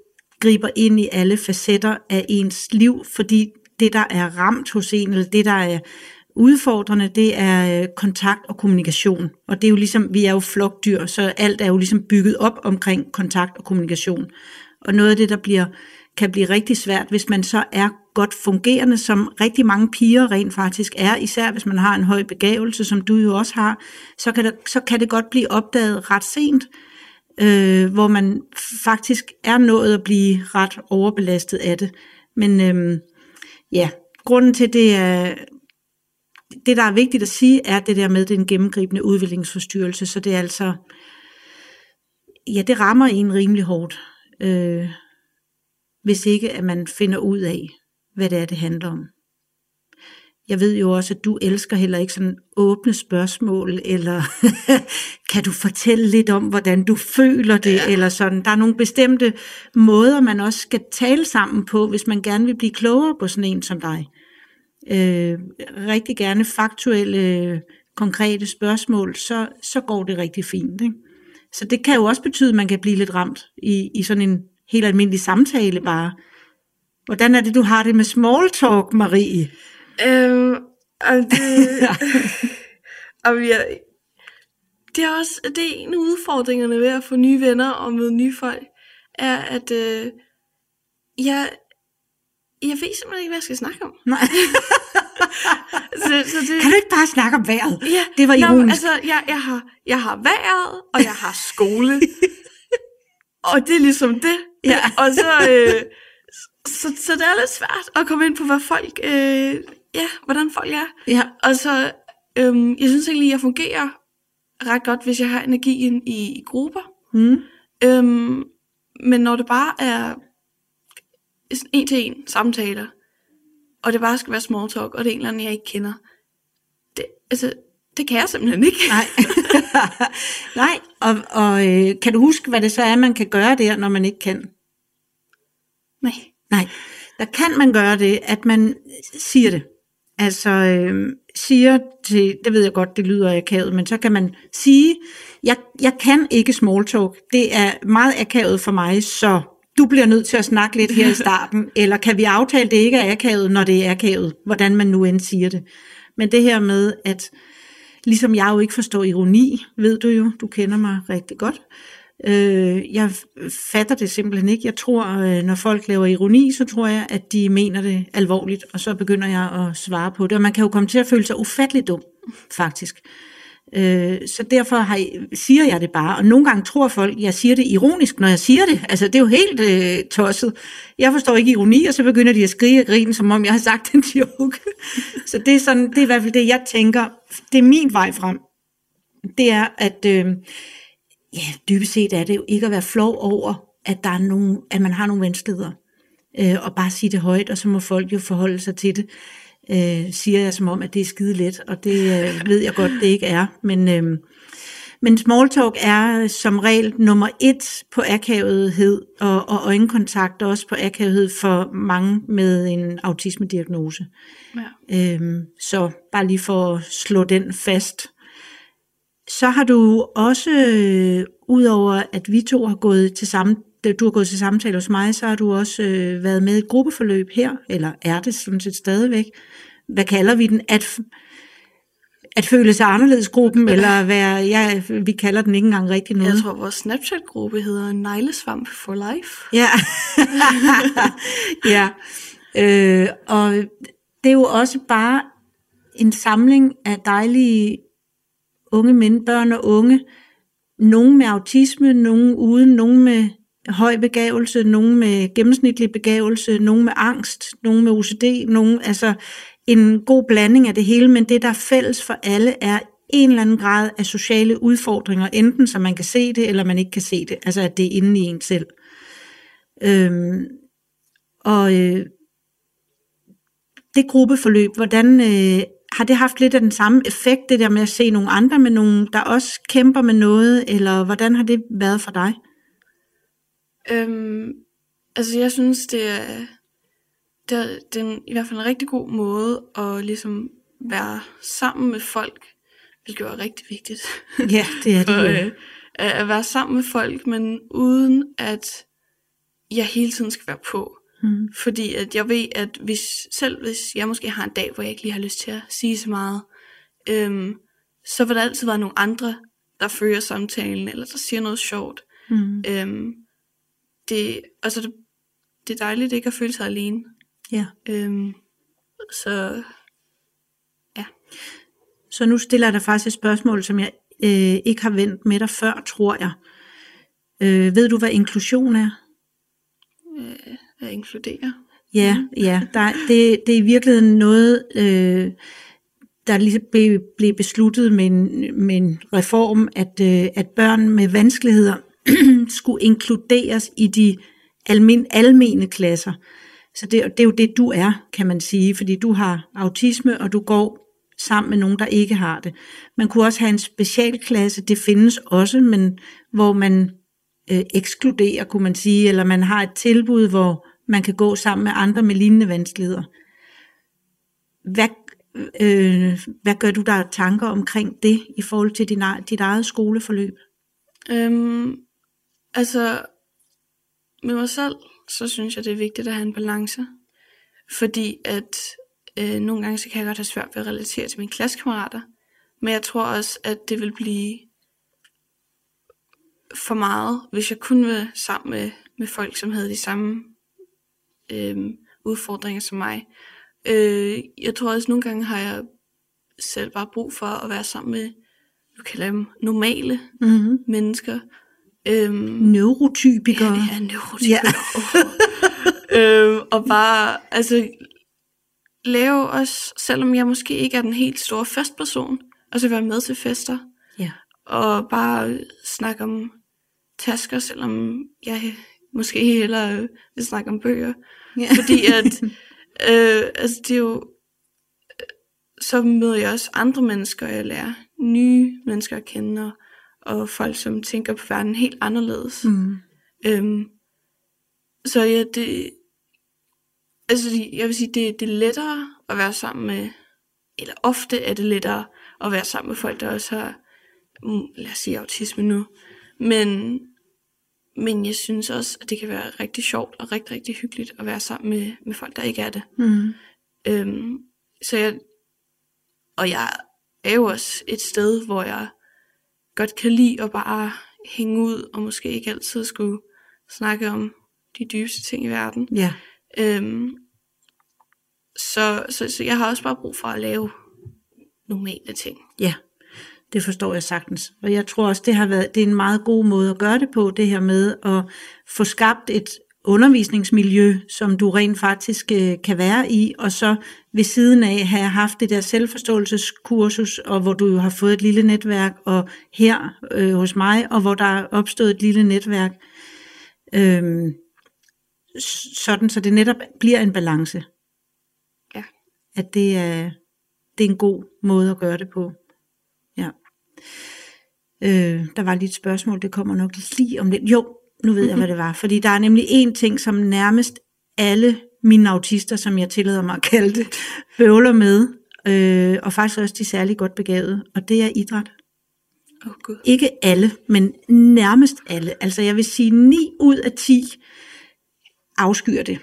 griber ind i alle facetter af ens liv, fordi det, der er ramt hos en, eller det, der er udfordrende, det er øh, kontakt og kommunikation. Og det er jo ligesom, vi er jo flokdyr, så alt er jo ligesom bygget op omkring kontakt og kommunikation. Og noget af det, der bliver, kan blive rigtig svært, hvis man så er godt fungerende, som rigtig mange piger rent faktisk er, især hvis man har en høj begavelse, som du jo også har, så kan, det, så kan det godt blive opdaget ret sent, øh, hvor man faktisk er nået at blive ret overbelastet af det. Men øh, ja, grunden til det er, det der er vigtigt at sige, er det der med den gennemgribende udviklingsforstyrrelse, så det er altså, ja, det rammer en rimelig hårdt, øh, hvis ikke at man finder ud af, hvad det er, det handler om. jeg ved jo også, at du elsker heller ikke sådan åbne spørgsmål, eller [LAUGHS] kan du fortælle lidt om, hvordan du føler det, ja. eller sådan. Der er nogle bestemte måder, man også skal tale sammen på, hvis man gerne vil blive klogere på sådan en som dig. Øh, rigtig gerne faktuelle, konkrete spørgsmål, så, så går det rigtig fint. Ikke? Så det kan jo også betyde, at man kan blive lidt ramt i, i sådan en helt almindelig samtale bare. Hvordan er det, du har det med small talk, Marie? Øhm, og det, [LAUGHS] og jeg, det er også det er en af udfordringerne ved at få nye venner og møde nye folk, er at øh, jeg, jeg ved simpelthen ikke, hvad jeg skal snakke om. Nej. [LAUGHS] så, så det, Kan du ikke bare snakke om vejret? Ja, Det var Nå, ironisk. altså, jeg, jeg, har, jeg har vejret, og jeg har skole. [LAUGHS] og det er ligesom det. Ja. Og så, øh, så, så det er lidt svært at komme ind på, hvad folk, øh, ja, hvordan folk er. Ja, Og så, øhm, jeg synes egentlig, jeg fungerer ret godt, hvis jeg har energien i, i grupper. mm. Øhm, men når det bare er en til en samtaler, og det bare skal være small talk, og det er en eller anden, jeg ikke kender, det, altså, det kan jeg simpelthen ikke. nej. [LAUGHS] nej, og, og øh, kan du huske, hvad det så er, man kan gøre der, når man ikke kan? Nej. Nej, der kan man gøre det, at man siger det. Altså øh, siger til, det ved jeg godt, det lyder akavet, men så kan man sige, jeg, jeg kan ikke small talk, det er meget akavet for mig, så du bliver nødt til at snakke lidt her i [LAUGHS] starten, eller kan vi aftale, det ikke er akavet, når det er akavet, hvordan man nu end siger det. Men det her med, at ligesom jeg jo ikke forstår ironi, ved du jo, du kender mig rigtig godt, Øh, jeg fatter det simpelthen ikke. Jeg tror, øh, når folk laver ironi, så tror jeg, at de mener det alvorligt, og så begynder jeg at svare på det. Og man kan jo komme til at føle sig ufattelig dum, faktisk. Øh, så derfor har jeg, siger jeg det bare. Og nogle gange tror folk, jeg siger det ironisk, når jeg siger det. Altså, det er jo helt øh, tosset. Jeg forstår ikke ironi, og så begynder de at skrige og grine, som om jeg har sagt en joke. så det er, sådan, det er i hvert fald det, jeg tænker. Det er min vej frem. Det er, at... Øh, ja, dybest set er det jo ikke at være flov over, at, der er nogen, at man har nogle vanskeligheder. Øh, og bare sige det højt, og så må folk jo forholde sig til det. Øh, siger jeg som om, at det er skide let, og det øh, ved jeg godt, det ikke er. Men, øh, men small talk er som regel nummer et på akavethed, og, og øjenkontakt også på akavethed for mange med en autismediagnose. Ja. Øhm, så bare lige for at slå den fast. Så har du også, øh, udover at vi to har gået til samme, du har gået til samtale hos mig, så har du også øh, været med i et gruppeforløb her, eller er det sådan set stadigvæk. Hvad kalder vi den? At, at føle sig anderledes gruppen, eller være, ja, vi kalder den ikke engang rigtig noget. Jeg tror, vores Snapchat-gruppe hedder Neglesvamp for Life. Ja. ja. Øh, og det er jo også bare en samling af dejlige unge mænd, børn og unge. Nogle med autisme, nogle uden, nogle med høj begavelse, nogen med gennemsnitlig begavelse, nogen med angst, nogen med OCD, nogen, altså en god blanding af det hele, men det der er fælles for alle er en eller anden grad af sociale udfordringer, enten så man kan se det, eller man ikke kan se det, altså at det er inde i en selv. Øhm, og øh, det gruppeforløb, hvordan øh, har det haft lidt af den samme effekt, det der med at se nogle andre med nogen, der også kæmper med noget, eller hvordan har det været for dig? Øhm, altså, jeg synes, det er, det er, det er en, i hvert fald en rigtig god måde at ligesom være sammen med folk, hvilket er rigtig vigtigt. Ja, det er [LAUGHS] det For, jo. øh, at at være sammen med folk, men uden at jeg hele tiden skal være på. Mm. Fordi at jeg ved, at hvis, selv hvis jeg måske har en dag, hvor jeg ikke lige har lyst til at sige så meget, øhm, så vil der altid være nogle andre, der fører samtalen, eller der siger noget sjovt. Mm. Øhm, det, altså det, det er dejligt ikke at føle sig alene. Ja. Øhm, så Så nu stiller jeg dig faktisk et spørgsmål, som jeg øh, ikke har vendt med dig før, tror jeg. Øh, ved du, hvad inklusion er? øh, at inkludere. Ja, ja. Der, det, det er i virkeligheden noget, øh, der lige blev, blev besluttet med en, med en reform, at, øh, at børn med vanskeligheder [CLEARS THROAT] skulle inkluderes i de almen, almene klasser. Så det, det er jo det, du er, kan man sige, fordi du har autisme, og du går sammen med nogen, der ikke har det. Man kunne også have en specialklasse, det findes også, men hvor man øh, ekskluderer, kunne man sige, eller man har et tilbud, hvor man kan gå sammen med andre med lignende vanskeligheder. Hvad, øh, hvad gør du der tanker omkring det i forhold til din, dit eget skoleforløb? Øhm, altså, med mig selv, så synes jeg, det er vigtigt at have en balance. Fordi at øh, nogle gange, så kan jeg godt have svært ved at relatere til mine klassekammerater. Men jeg tror også, at det vil blive for meget, hvis jeg kun var sammen med, med folk, som havde de samme øh, udfordringer som mig. Øh, jeg tror også, nogle gange har jeg selv bare brug for at være sammen med, nu kalder jeg dem normale mm-hmm. mennesker. Øhm, neurotypikere. Ja, ja neurotypikere. Ja. [LAUGHS] øhm, og bare, altså, lave også, selvom jeg måske ikke er den helt store festperson, og så være med til fester. Ja. Og bare snakke om tasker, selvom jeg måske hellere vil snakke om bøger. Ja. Fordi at, [LAUGHS] øh, altså det er jo, så møder jeg også andre mennesker, jeg lærer nye mennesker at kende, og, og folk, som tænker på verden helt anderledes. Mm. Øhm, så ja, det, altså jeg vil sige, det, det er lettere at være sammen med, eller ofte er det lettere at være sammen med folk, der også har, mm, lad os sige autisme nu, men, men jeg synes også, at det kan være rigtig sjovt og rigtig, rigtig hyggeligt at være sammen med, med folk, der ikke er det. Mm. Øhm, så jeg, og jeg er jo også et sted, hvor jeg godt kan lide at bare hænge ud, og måske ikke altid skulle snakke om de dybeste ting i verden. Ja. Øhm, så, så, så jeg har også bare brug for at lave normale ting. Ja, det forstår jeg sagtens. Og jeg tror også, det har været det er en meget god måde at gøre det på, det her med at få skabt et undervisningsmiljø, som du rent faktisk øh, kan være i, og så ved siden af have haft det der selvforståelseskursus, og hvor du jo har fået et lille netværk, og her øh, hos mig, og hvor der er opstået et lille netværk, øh, sådan så det netop bliver en balance. Ja. At det er, det er en god måde at gøre det på. Ja. Øh, der var lige et spørgsmål, det kommer nok lige om lidt. Jo, nu ved jeg, hvad det var. Fordi der er nemlig en ting, som nærmest alle mine autister, som jeg tillader mig at kalde det, bøvler med, øh, og faktisk også de særlig godt begavede, og det er idræt. Oh, God. Ikke alle, men nærmest alle. Altså jeg vil sige 9 ud af 10 afskyer det.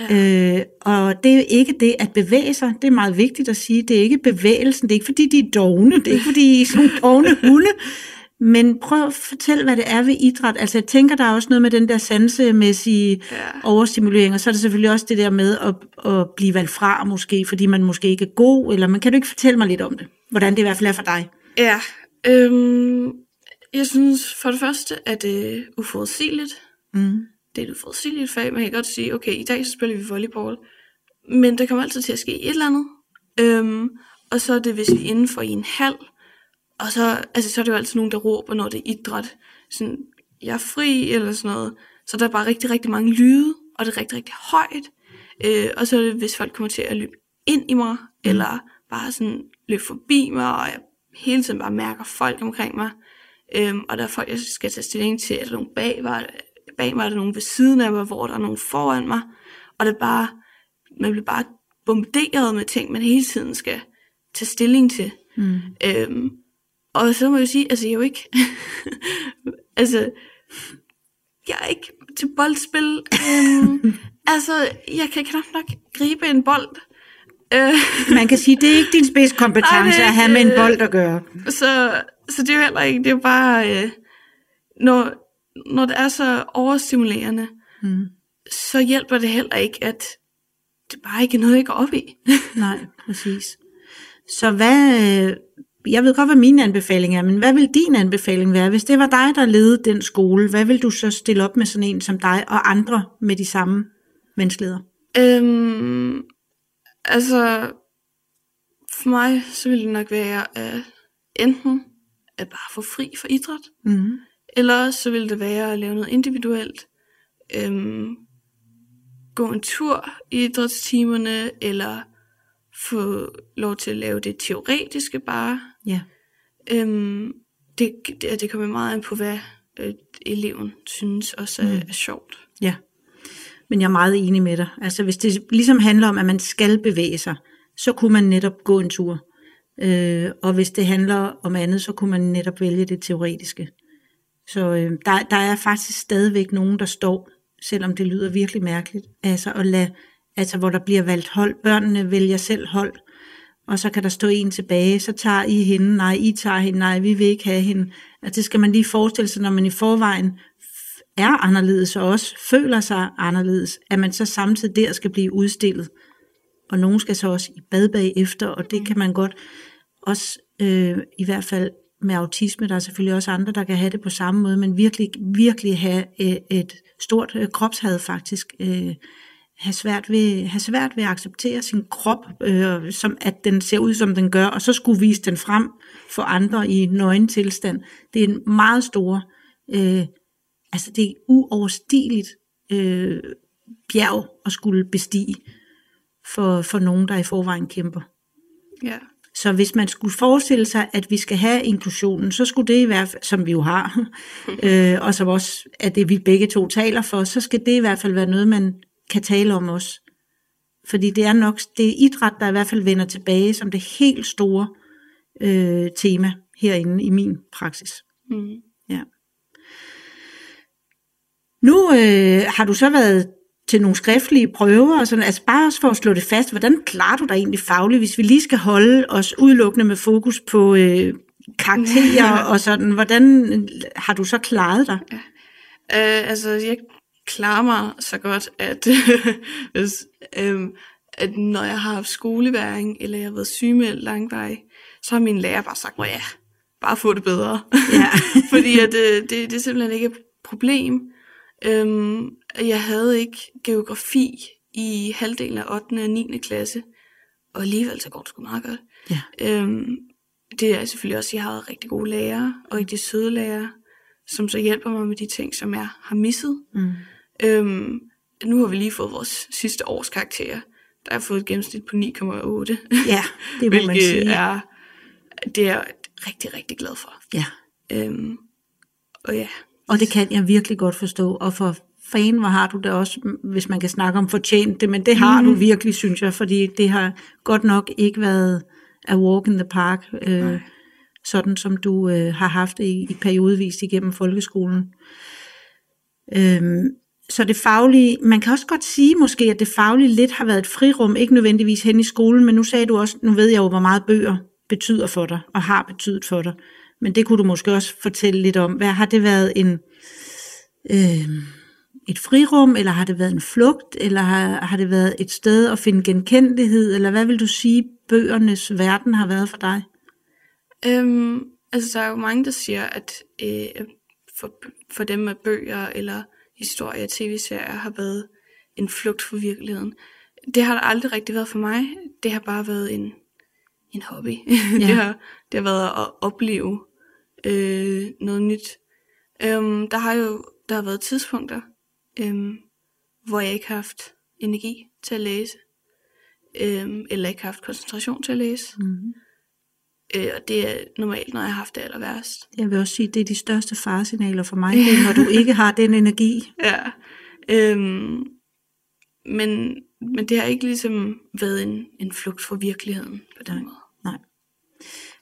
Ja. Øh, og det er jo ikke det at bevæge sig, det er meget vigtigt at sige, det er ikke bevægelsen, det er ikke fordi de er dogne, det er ikke fordi de er sådan dogne hunde, [LAUGHS] men prøv at fortælle, hvad det er ved idræt. Altså jeg tænker, der er også noget med den der sansemæssige ja. overstimulering, og så er det selvfølgelig også det der med at, at blive valgt fra måske, fordi man måske ikke er god, eller man kan du ikke fortælle mig lidt om det? Hvordan det i hvert fald er for dig? Ja, øhm, jeg synes for det første, at det er uforudsigeligt. Mm. Det er et uforudsigeligt fag, man kan godt sige, okay, i dag så spiller vi volleyball, men det kommer altid til at ske et eller andet. Øhm, og så er det, hvis vi er inden for i en halv, og så, altså, så er det jo altid nogen, der råber, når det er idræt. Sådan, jeg er fri, eller sådan noget. Så der er bare rigtig, rigtig mange lyde, og det er rigtig, rigtig højt. Øh, og så er det, hvis folk kommer til at løbe ind i mig, mm. eller bare sådan løbe forbi mig, og jeg hele tiden bare mærker folk omkring mig. Øhm, og der er folk, jeg skal tage stilling til, er der nogen bag mig, bag mig er der nogen ved siden af mig, hvor der er nogen foran mig. Og det er bare, man bliver bare bombarderet med ting, man hele tiden skal tage stilling til. Mm. Øhm, og så må jeg sige, altså jeg er jo ikke, [LAUGHS] altså, jeg er ikke til boldspil. Øhm, [LAUGHS] altså, jeg kan knap nok gribe en bold. Øh. Man kan sige, det er ikke din spidskompetence [LAUGHS] at have med en bold at gøre. Så, så det er jo heller ikke, det er jo bare, øh, når, når det er så overstimulerende, mm. så hjælper det heller ikke, at det bare ikke er noget, jeg går op i. Nej, præcis. Så hvad, jeg ved godt, hvad min anbefaling er, men hvad vil din anbefaling være? Hvis det var dig, der ledede den skole, hvad vil du så stille op med sådan en som dig og andre med de samme vanskeligheder? Øhm, altså, for mig, så ville det nok være at enten at bare få fri for idræt, mm-hmm. eller så ville det være at lave noget individuelt. Øhm, gå en tur i idrætstimerne, eller få lov til at lave det teoretiske bare. Ja. Øhm, det, det, det kommer meget an på, hvad øh, eleven synes også er, Mm. er sjovt. Ja, men jeg er meget enig med dig. Altså hvis det ligesom handler om, at man skal bevæge sig, så kunne man netop gå en tur. Øh, og hvis det handler om andet, så kunne man netop vælge det teoretiske. Så øh, der, der er faktisk stadigvæk nogen, der står, selvom det lyder virkelig mærkeligt, altså, at lade, altså hvor der bliver valgt hold. Børnene vælger selv hold, og så kan der stå en tilbage, så tager I hende, nej, I tager hende, nej, vi vil ikke have hende. Altså, det skal man lige forestille sig, når man i forvejen er anderledes og også føler sig anderledes, at man så samtidig der skal blive udstillet. Og nogen skal så også i bad bagefter, og det kan man godt også, øh, i hvert fald med autisme, der er selvfølgelig også andre, der kan have det på samme måde, men virkelig, virkelig have øh, et stort øh, kropshad faktisk. Øh, have svært, ved, have svært ved at acceptere sin krop, øh, som at den ser ud, som den gør, og så skulle vise den frem for andre i nøgen tilstand. Det er en meget stor, øh, altså det er uoverstigeligt øh, bjerg at skulle bestige for, for nogen, der i forvejen kæmper. Ja. Så hvis man skulle forestille sig, at vi skal have inklusionen, så skulle det i hvert fald, som vi jo har, [LAUGHS] øh, og som også er det, vi begge to taler for, så skal det i hvert fald være noget, man kan tale om også. Fordi det er nok, det er idræt, der i hvert fald vender tilbage som det helt store øh, tema herinde i min praksis. Mm. Ja. Nu øh, har du så været til nogle skriftlige prøver, og sådan, altså bare også for at slå det fast, hvordan klarer du dig egentlig fagligt, hvis vi lige skal holde os udelukkende med fokus på øh, karakterer [LAUGHS] og sådan, hvordan øh, har du så klaret dig? Øh, altså, jeg klarer mig så godt, at, [LAUGHS] hvis, øhm, at når jeg har haft skoleværing, eller jeg har været sygemeldt langvej, så har min lærer bare sagt, ja, bare få det bedre. Ja. [LAUGHS] Fordi at, øh, det, det er simpelthen ikke et problem. Øhm, jeg havde ikke geografi i halvdelen af 8. og 9. klasse, og alligevel så går det sgu meget godt. Ja. Øhm, det er selvfølgelig også, at jeg har rigtig gode lærere, og rigtig søde lærere, som så hjælper mig med de ting, som jeg har misset. Mm. Øhm, nu har vi lige fået vores sidste års karakterer. Der har fået et gennemsnit på 9,8. Ja, det må man [LAUGHS] sige. er, det er jeg rigtig, rigtig glad for. Ja. Øhm, og ja, Og det kan jeg virkelig godt forstå. Og for fan, hvor har du det også, hvis man kan snakke om fortjent det, men det har Mhm. du virkelig, synes jeg, fordi det har godt nok ikke været a walk in the park, øh, sådan som du øh, har haft det i, i periodevis igennem folkeskolen. Øhm, så det faglige, man kan også godt sige måske, at det faglige lidt har været et frirum, ikke nødvendigvis hen i skolen, men nu sagde du også, nu ved jeg jo, hvor meget bøger betyder for dig, og har betydet for dig. Men det kunne du måske også fortælle lidt om. Hvad har det været en, øh, et frirum, eller har det været en flugt, eller har, har det været et sted at finde genkendelighed, eller hvad vil du sige, bøgernes verden har været for dig? Øhm, altså, der er jo mange, der siger, at øh, for, for dem med bøger eller historier og tv-serier har været en flugt fra virkeligheden. Det har der aldrig rigtig været for mig. Det har bare været en, en hobby. [LAUGHS] Ja. det, har, det har været at opleve øh, noget nyt. Øhm, der har jo der har været tidspunkter, øhm, hvor jeg ikke har haft energi til at læse, øhm, eller ikke har haft koncentration til at læse. Mm-hmm. Øh, og det er normalt, når jeg har haft det aller værst. Jeg vil også sige, at det er de største faresignaler for mig, [LAUGHS] det er, når du ikke har den energi. Ja. Øhm, men, men det har ikke ligesom været en, en flugt fra virkeligheden på den Nej. måde. Nej.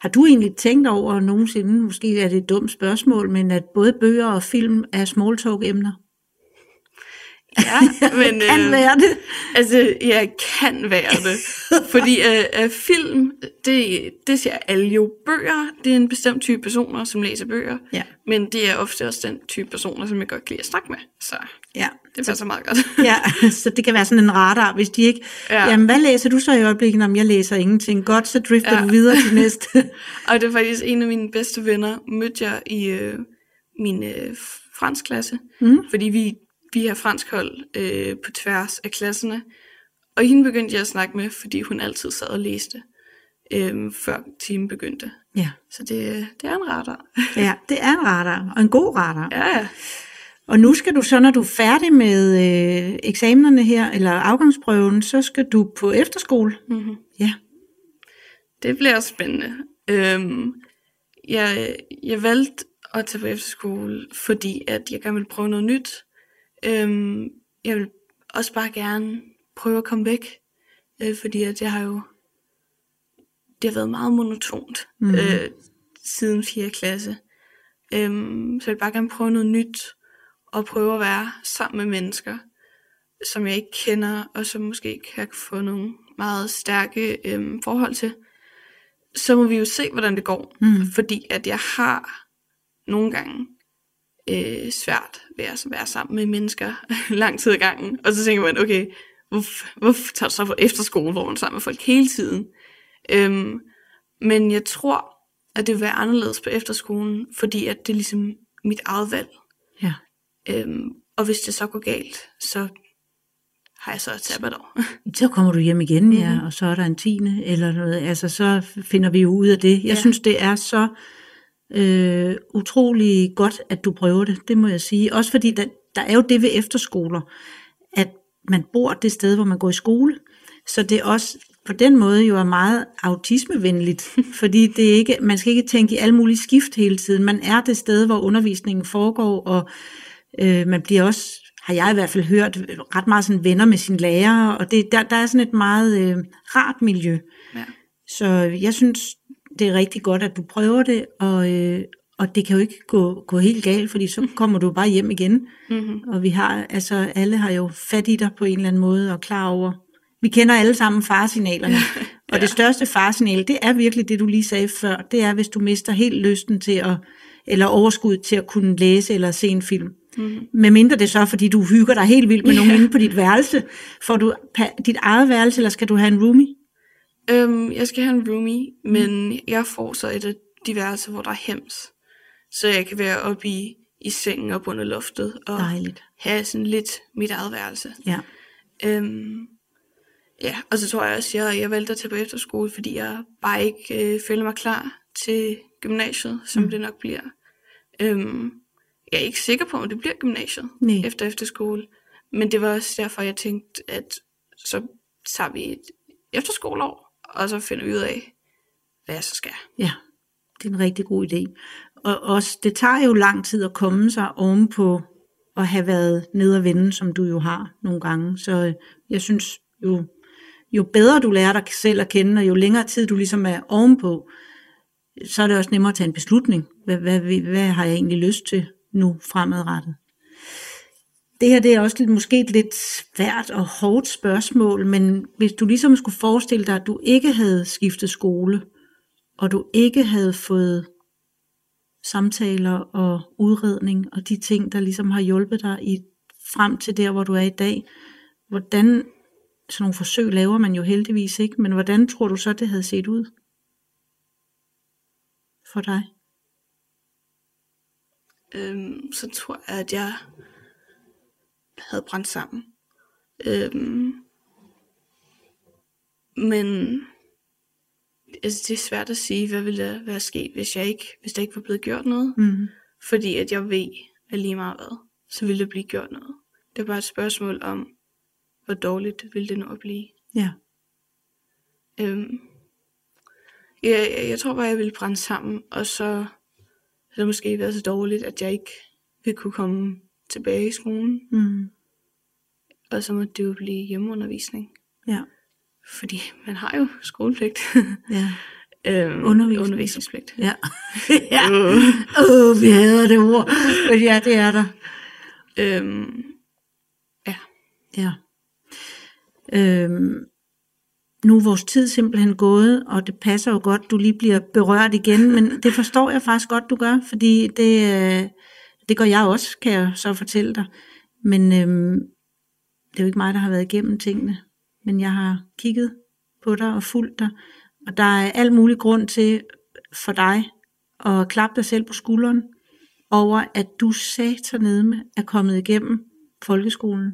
Har du egentlig tænkt over nogensinde, måske er det et dumt spørgsmål, men at både bøger og film er small talk emner? Ja, [LAUGHS] men kan øh, være det. altså, jeg kan være det. Fordi øh, øh, film, det, det siger alle jo. Bøger, det er en bestemt type personer, som læser bøger. Ja. Men det er ofte også den type personer, som jeg godt kan lide at snakke med. Så Ja. det passer meget godt. [LAUGHS] ja, så det kan være sådan en radar, hvis de ikke... Ja. Ja. Jamen, hvad læser du så i øjeblikket? Om jeg læser ingenting. Godt, så drifter ja. Du videre til næste. [LAUGHS] Og det er faktisk en af mine bedste venner, mødte jeg i øh, min øh, franskklasse. Mm. Fordi vi, vi har fransk hold øh, på tværs af klasserne. Og hende begyndte jeg at snakke med, fordi hun altid sad og læste, øh, før timen begyndte. ja. Så det, det er en radar. ja, det er en radar, og en god radar. ja, ja. Og nu skal du så, når du er færdig med øh, eksamenerne her, eller afgangsprøven, så skal du på efterskole. Mm-hmm. Ja. Det bliver spændende. Øhm, jeg, jeg valgte at tage på efterskole, fordi at jeg gerne vil prøve noget nyt. Øhm, jeg vil også bare gerne prøve at komme væk, øh, fordi at jeg har jo det har været meget monotont Mhm. øh, siden 4. klasse. Øhm, så jeg vil bare gerne prøve noget nyt, og prøve at være sammen med mennesker, som jeg ikke kender, og som måske kan få nogle meget stærke øhm, forhold til. Så må vi jo se, hvordan det går. Mm. Fordi at jeg har nogle gange øh, svært ved at være sammen med mennesker [LAUGHS] lang tid ad gangen. Og så tænker man, okay, hvorfor, hvorfor tager du så på efterskole, hvor man er sammen med folk hele tiden? Øhm, men jeg tror, at det vil være anderledes på efterskolen, fordi at det er ligesom mit eget valg. Ja. Øhm, og hvis det så går galt, så har jeg så et sabbatår. [LAUGHS] Så kommer du hjem igen, ja, Mhm. og så er der en tiende eller noget. Altså, så finder vi jo ud af det. Jeg Ja. synes, det er så øh, utrolig godt, at du prøver det. Det må jeg sige. Også fordi, der, der er jo det ved efterskoler, at man bor det sted, hvor man går i skole. Så det er også på den måde jo er meget autismevenligt, [LAUGHS] fordi det er ikke, man skal ikke tænke i alle mulige skift hele tiden. Man er det sted, hvor undervisningen foregår, og øh, man bliver også, har jeg i hvert fald hørt, ret meget sådan venner med sine lærere, og det, der, der er sådan et meget øh, rart miljø. Ja. Så jeg synes, det er rigtig godt, at du prøver det, og, øh, og det kan jo ikke gå, gå helt galt, fordi så [LAUGHS] kommer du bare hjem igen. Mm-hmm. Og vi har, altså alle har jo fat i dig på en eller anden måde, og klar over, vi kender alle sammen faresignalerne. [LAUGHS] Og det største faresignal, det er virkelig det, du lige sagde før. Det er, hvis du mister helt lysten til at, eller overskud til at kunne læse eller se en film. Mm-hmm. Med mindre det så, fordi du hygger dig helt vildt med [LAUGHS] nogen Ja. inde på dit værelse. Får du dit eget værelse, eller skal du have en roomie? Øhm, jeg skal have en roomie, men jeg får så et af de værelser, hvor der er hems. Så jeg kan være oppe i, i sengen op under loftet og Dejligt. have sådan lidt mit eget værelse. Ja. Øhm, ja, og så tror jeg også, at jeg, jeg valgte at tage på efterskole, fordi jeg bare ikke øh, føler mig klar til gymnasiet, som Mm. mm. det nok bliver. Øhm, jeg er ikke sikker på, om det bliver gymnasiet Nej. efter efterskole. Men det var også derfor, jeg tænkte, at så tager vi et efterskoleår, og så finder vi ud af, hvad jeg så skal. Ja, det er en rigtig god idé. Og også, det tager jo lang tid at komme sig ovenpå at have været nede og vende, som du jo har nogle gange. Så jeg synes, jo, jo bedre du lærer dig selv at kende, og jo længere tid du ligesom er ovenpå, så er det også nemmere at tage en beslutning. Hvad, hvad, hvad har jeg egentlig lyst til nu fremadrettet? Det her det er også lidt, måske et lidt svært og hårdt spørgsmål, men hvis du ligesom skulle forestille dig, at du ikke havde skiftet skole, og du ikke havde fået samtaler og udredning og de ting, der ligesom har hjulpet dig i, frem til der, hvor du er i dag, hvordan, sådan nogle forsøg laver man jo heldigvis ikke, men hvordan tror du så, det havde set ud for dig? øhm, så tror jeg, at jeg havde brændt sammen. Øhm, men altså, det er svært at sige, hvad ville der være sket, hvis, jeg ikke, hvis der ikke var blevet gjort noget. Mm. Fordi at jeg ved, at lige meget hvad, så ville der blive gjort noget. Det er bare et spørgsmål om, hvor dårligt ville det nu at blive. Ja. Øhm, jeg, jeg, jeg tror bare, jeg ville brænde sammen, og så havde det måske været så dårligt, at jeg ikke ville kunne komme tilbage i skolen. Mm. Og så måtte det jo blive hjemmeundervisning. Ja. Fordi man har jo skolepligt. Ja. [LAUGHS] øhm, Undervisning. Undervisningspligt. Ja. [LAUGHS] ja. Åh, oh, vi hader det ord. Men [LAUGHS] ja, det er der. Øhm, Ja. Øhm, nu er vores tid simpelthen gået, og det passer jo godt, du lige bliver berørt igen, men det forstår jeg faktisk godt, du gør, fordi det, øh, det gør jeg også, kan jeg så fortælle dig. Men øhm, det er jo ikke mig, der har været igennem tingene, men jeg har kigget på dig og fulgt dig, og der er al mulig grund til for dig at klappe dig selv på skulderen over, at du satanedme er kommet igennem folkeskolen.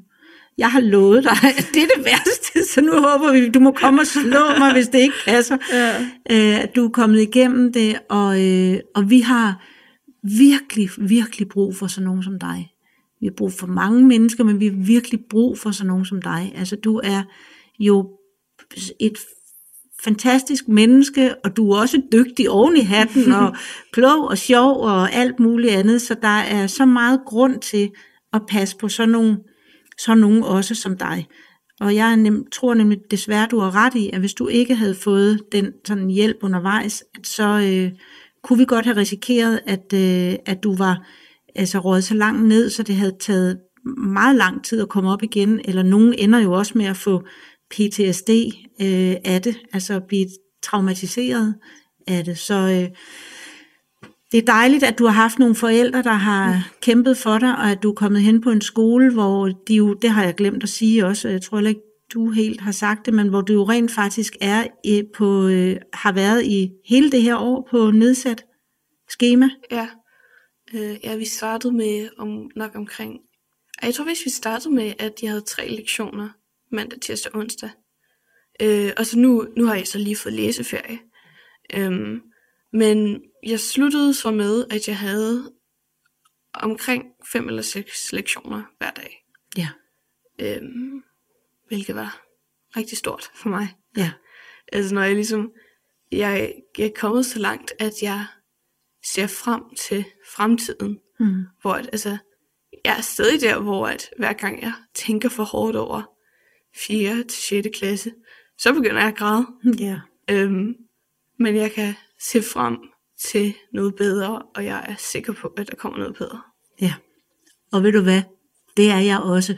Jeg har lovet dig, at det er det værste, så nu håber vi, du må komme og slå mig, hvis det ikke passer. Ja. Øh, at du er kommet igennem det, og, øh, og vi har virkelig, virkelig brug for sådan nogen som dig. Vi har brug for mange mennesker, men vi har virkelig brug for sådan nogen som dig. Altså du er jo et fantastisk menneske, og du er også dygtig oven i hatten, [LAUGHS] og klog og sjov og alt muligt andet, så der er så meget grund til at passe på sådan nogen, sådan nogen også som dig. Og jeg nem, tror nemlig desværre, du har ret i, at hvis du ikke havde fået den sådan hjælp undervejs, så øh, kunne vi godt have risikeret, at, øh, at du var altså rådet så langt ned, så det havde taget meget lang tid at komme op igen, eller nogen ender jo også med at få PTSD øh, af det, altså at blive traumatiseret af det. Så øh, det er dejligt, at du har haft nogle forældre, der har mm. kæmpet for dig, og at du er kommet hen på en skole, hvor de jo, det har jeg glemt at sige også, jeg tror ikke, du helt har sagt det, men hvor du jo rent faktisk er på, øh, har været i hele det her år på nedsat schema. Ja, øh, ja vi startede med om, nok omkring, jeg tror hvis vi startede med, at jeg havde tre lektioner, mandag, tirsdag og onsdag. Øh, og så nu, nu har jeg så lige fået læseferie. Øhm, men jeg sluttede så med, at jeg havde omkring fem eller seks lektioner hver dag. Ja. Øhm, hvilket var rigtig stort for mig. Ja. Altså når jeg ligesom, jeg, jeg er kommet så langt, at jeg ser frem til fremtiden. Mm. Hvor at, altså, jeg er stadig der, hvor at hver gang jeg tænker for hårdt over 4. til 6. klasse, så begynder jeg at græde. [LAUGHS] Ja. Øhm, men jeg kan se frem til noget bedre, og jeg er sikker på, at der kommer noget bedre. Ja. Og ved du hvad? Det er jeg også.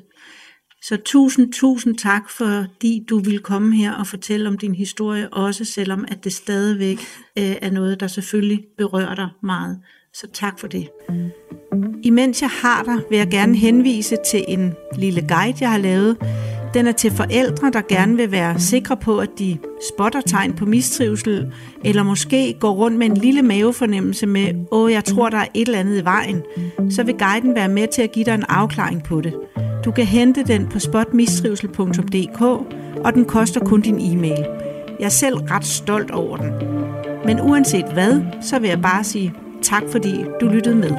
Så tusind, tusind tak, fordi du vil komme her og fortælle om din historie, også selvom at det stadigvæk øh, er noget, der selvfølgelig berører dig meget. Så tak for det. Imens jeg har dig, vil jeg gerne henvise til en lille guide, jeg har lavet. Den er til forældre, der gerne vil være sikre på, at de spotter tegn på mistrivsel, eller måske går rundt med en lille mavefornemmelse med, åh, jeg tror, der er et eller andet i vejen. Så vil guiden være med til at give dig en afklaring på det. Du kan hente den på spotmistrivsel.dk, og den koster kun din e-mail. Jeg er selv ret stolt over den. Men uanset hvad, så vil jeg bare sige tak, fordi du lyttede med.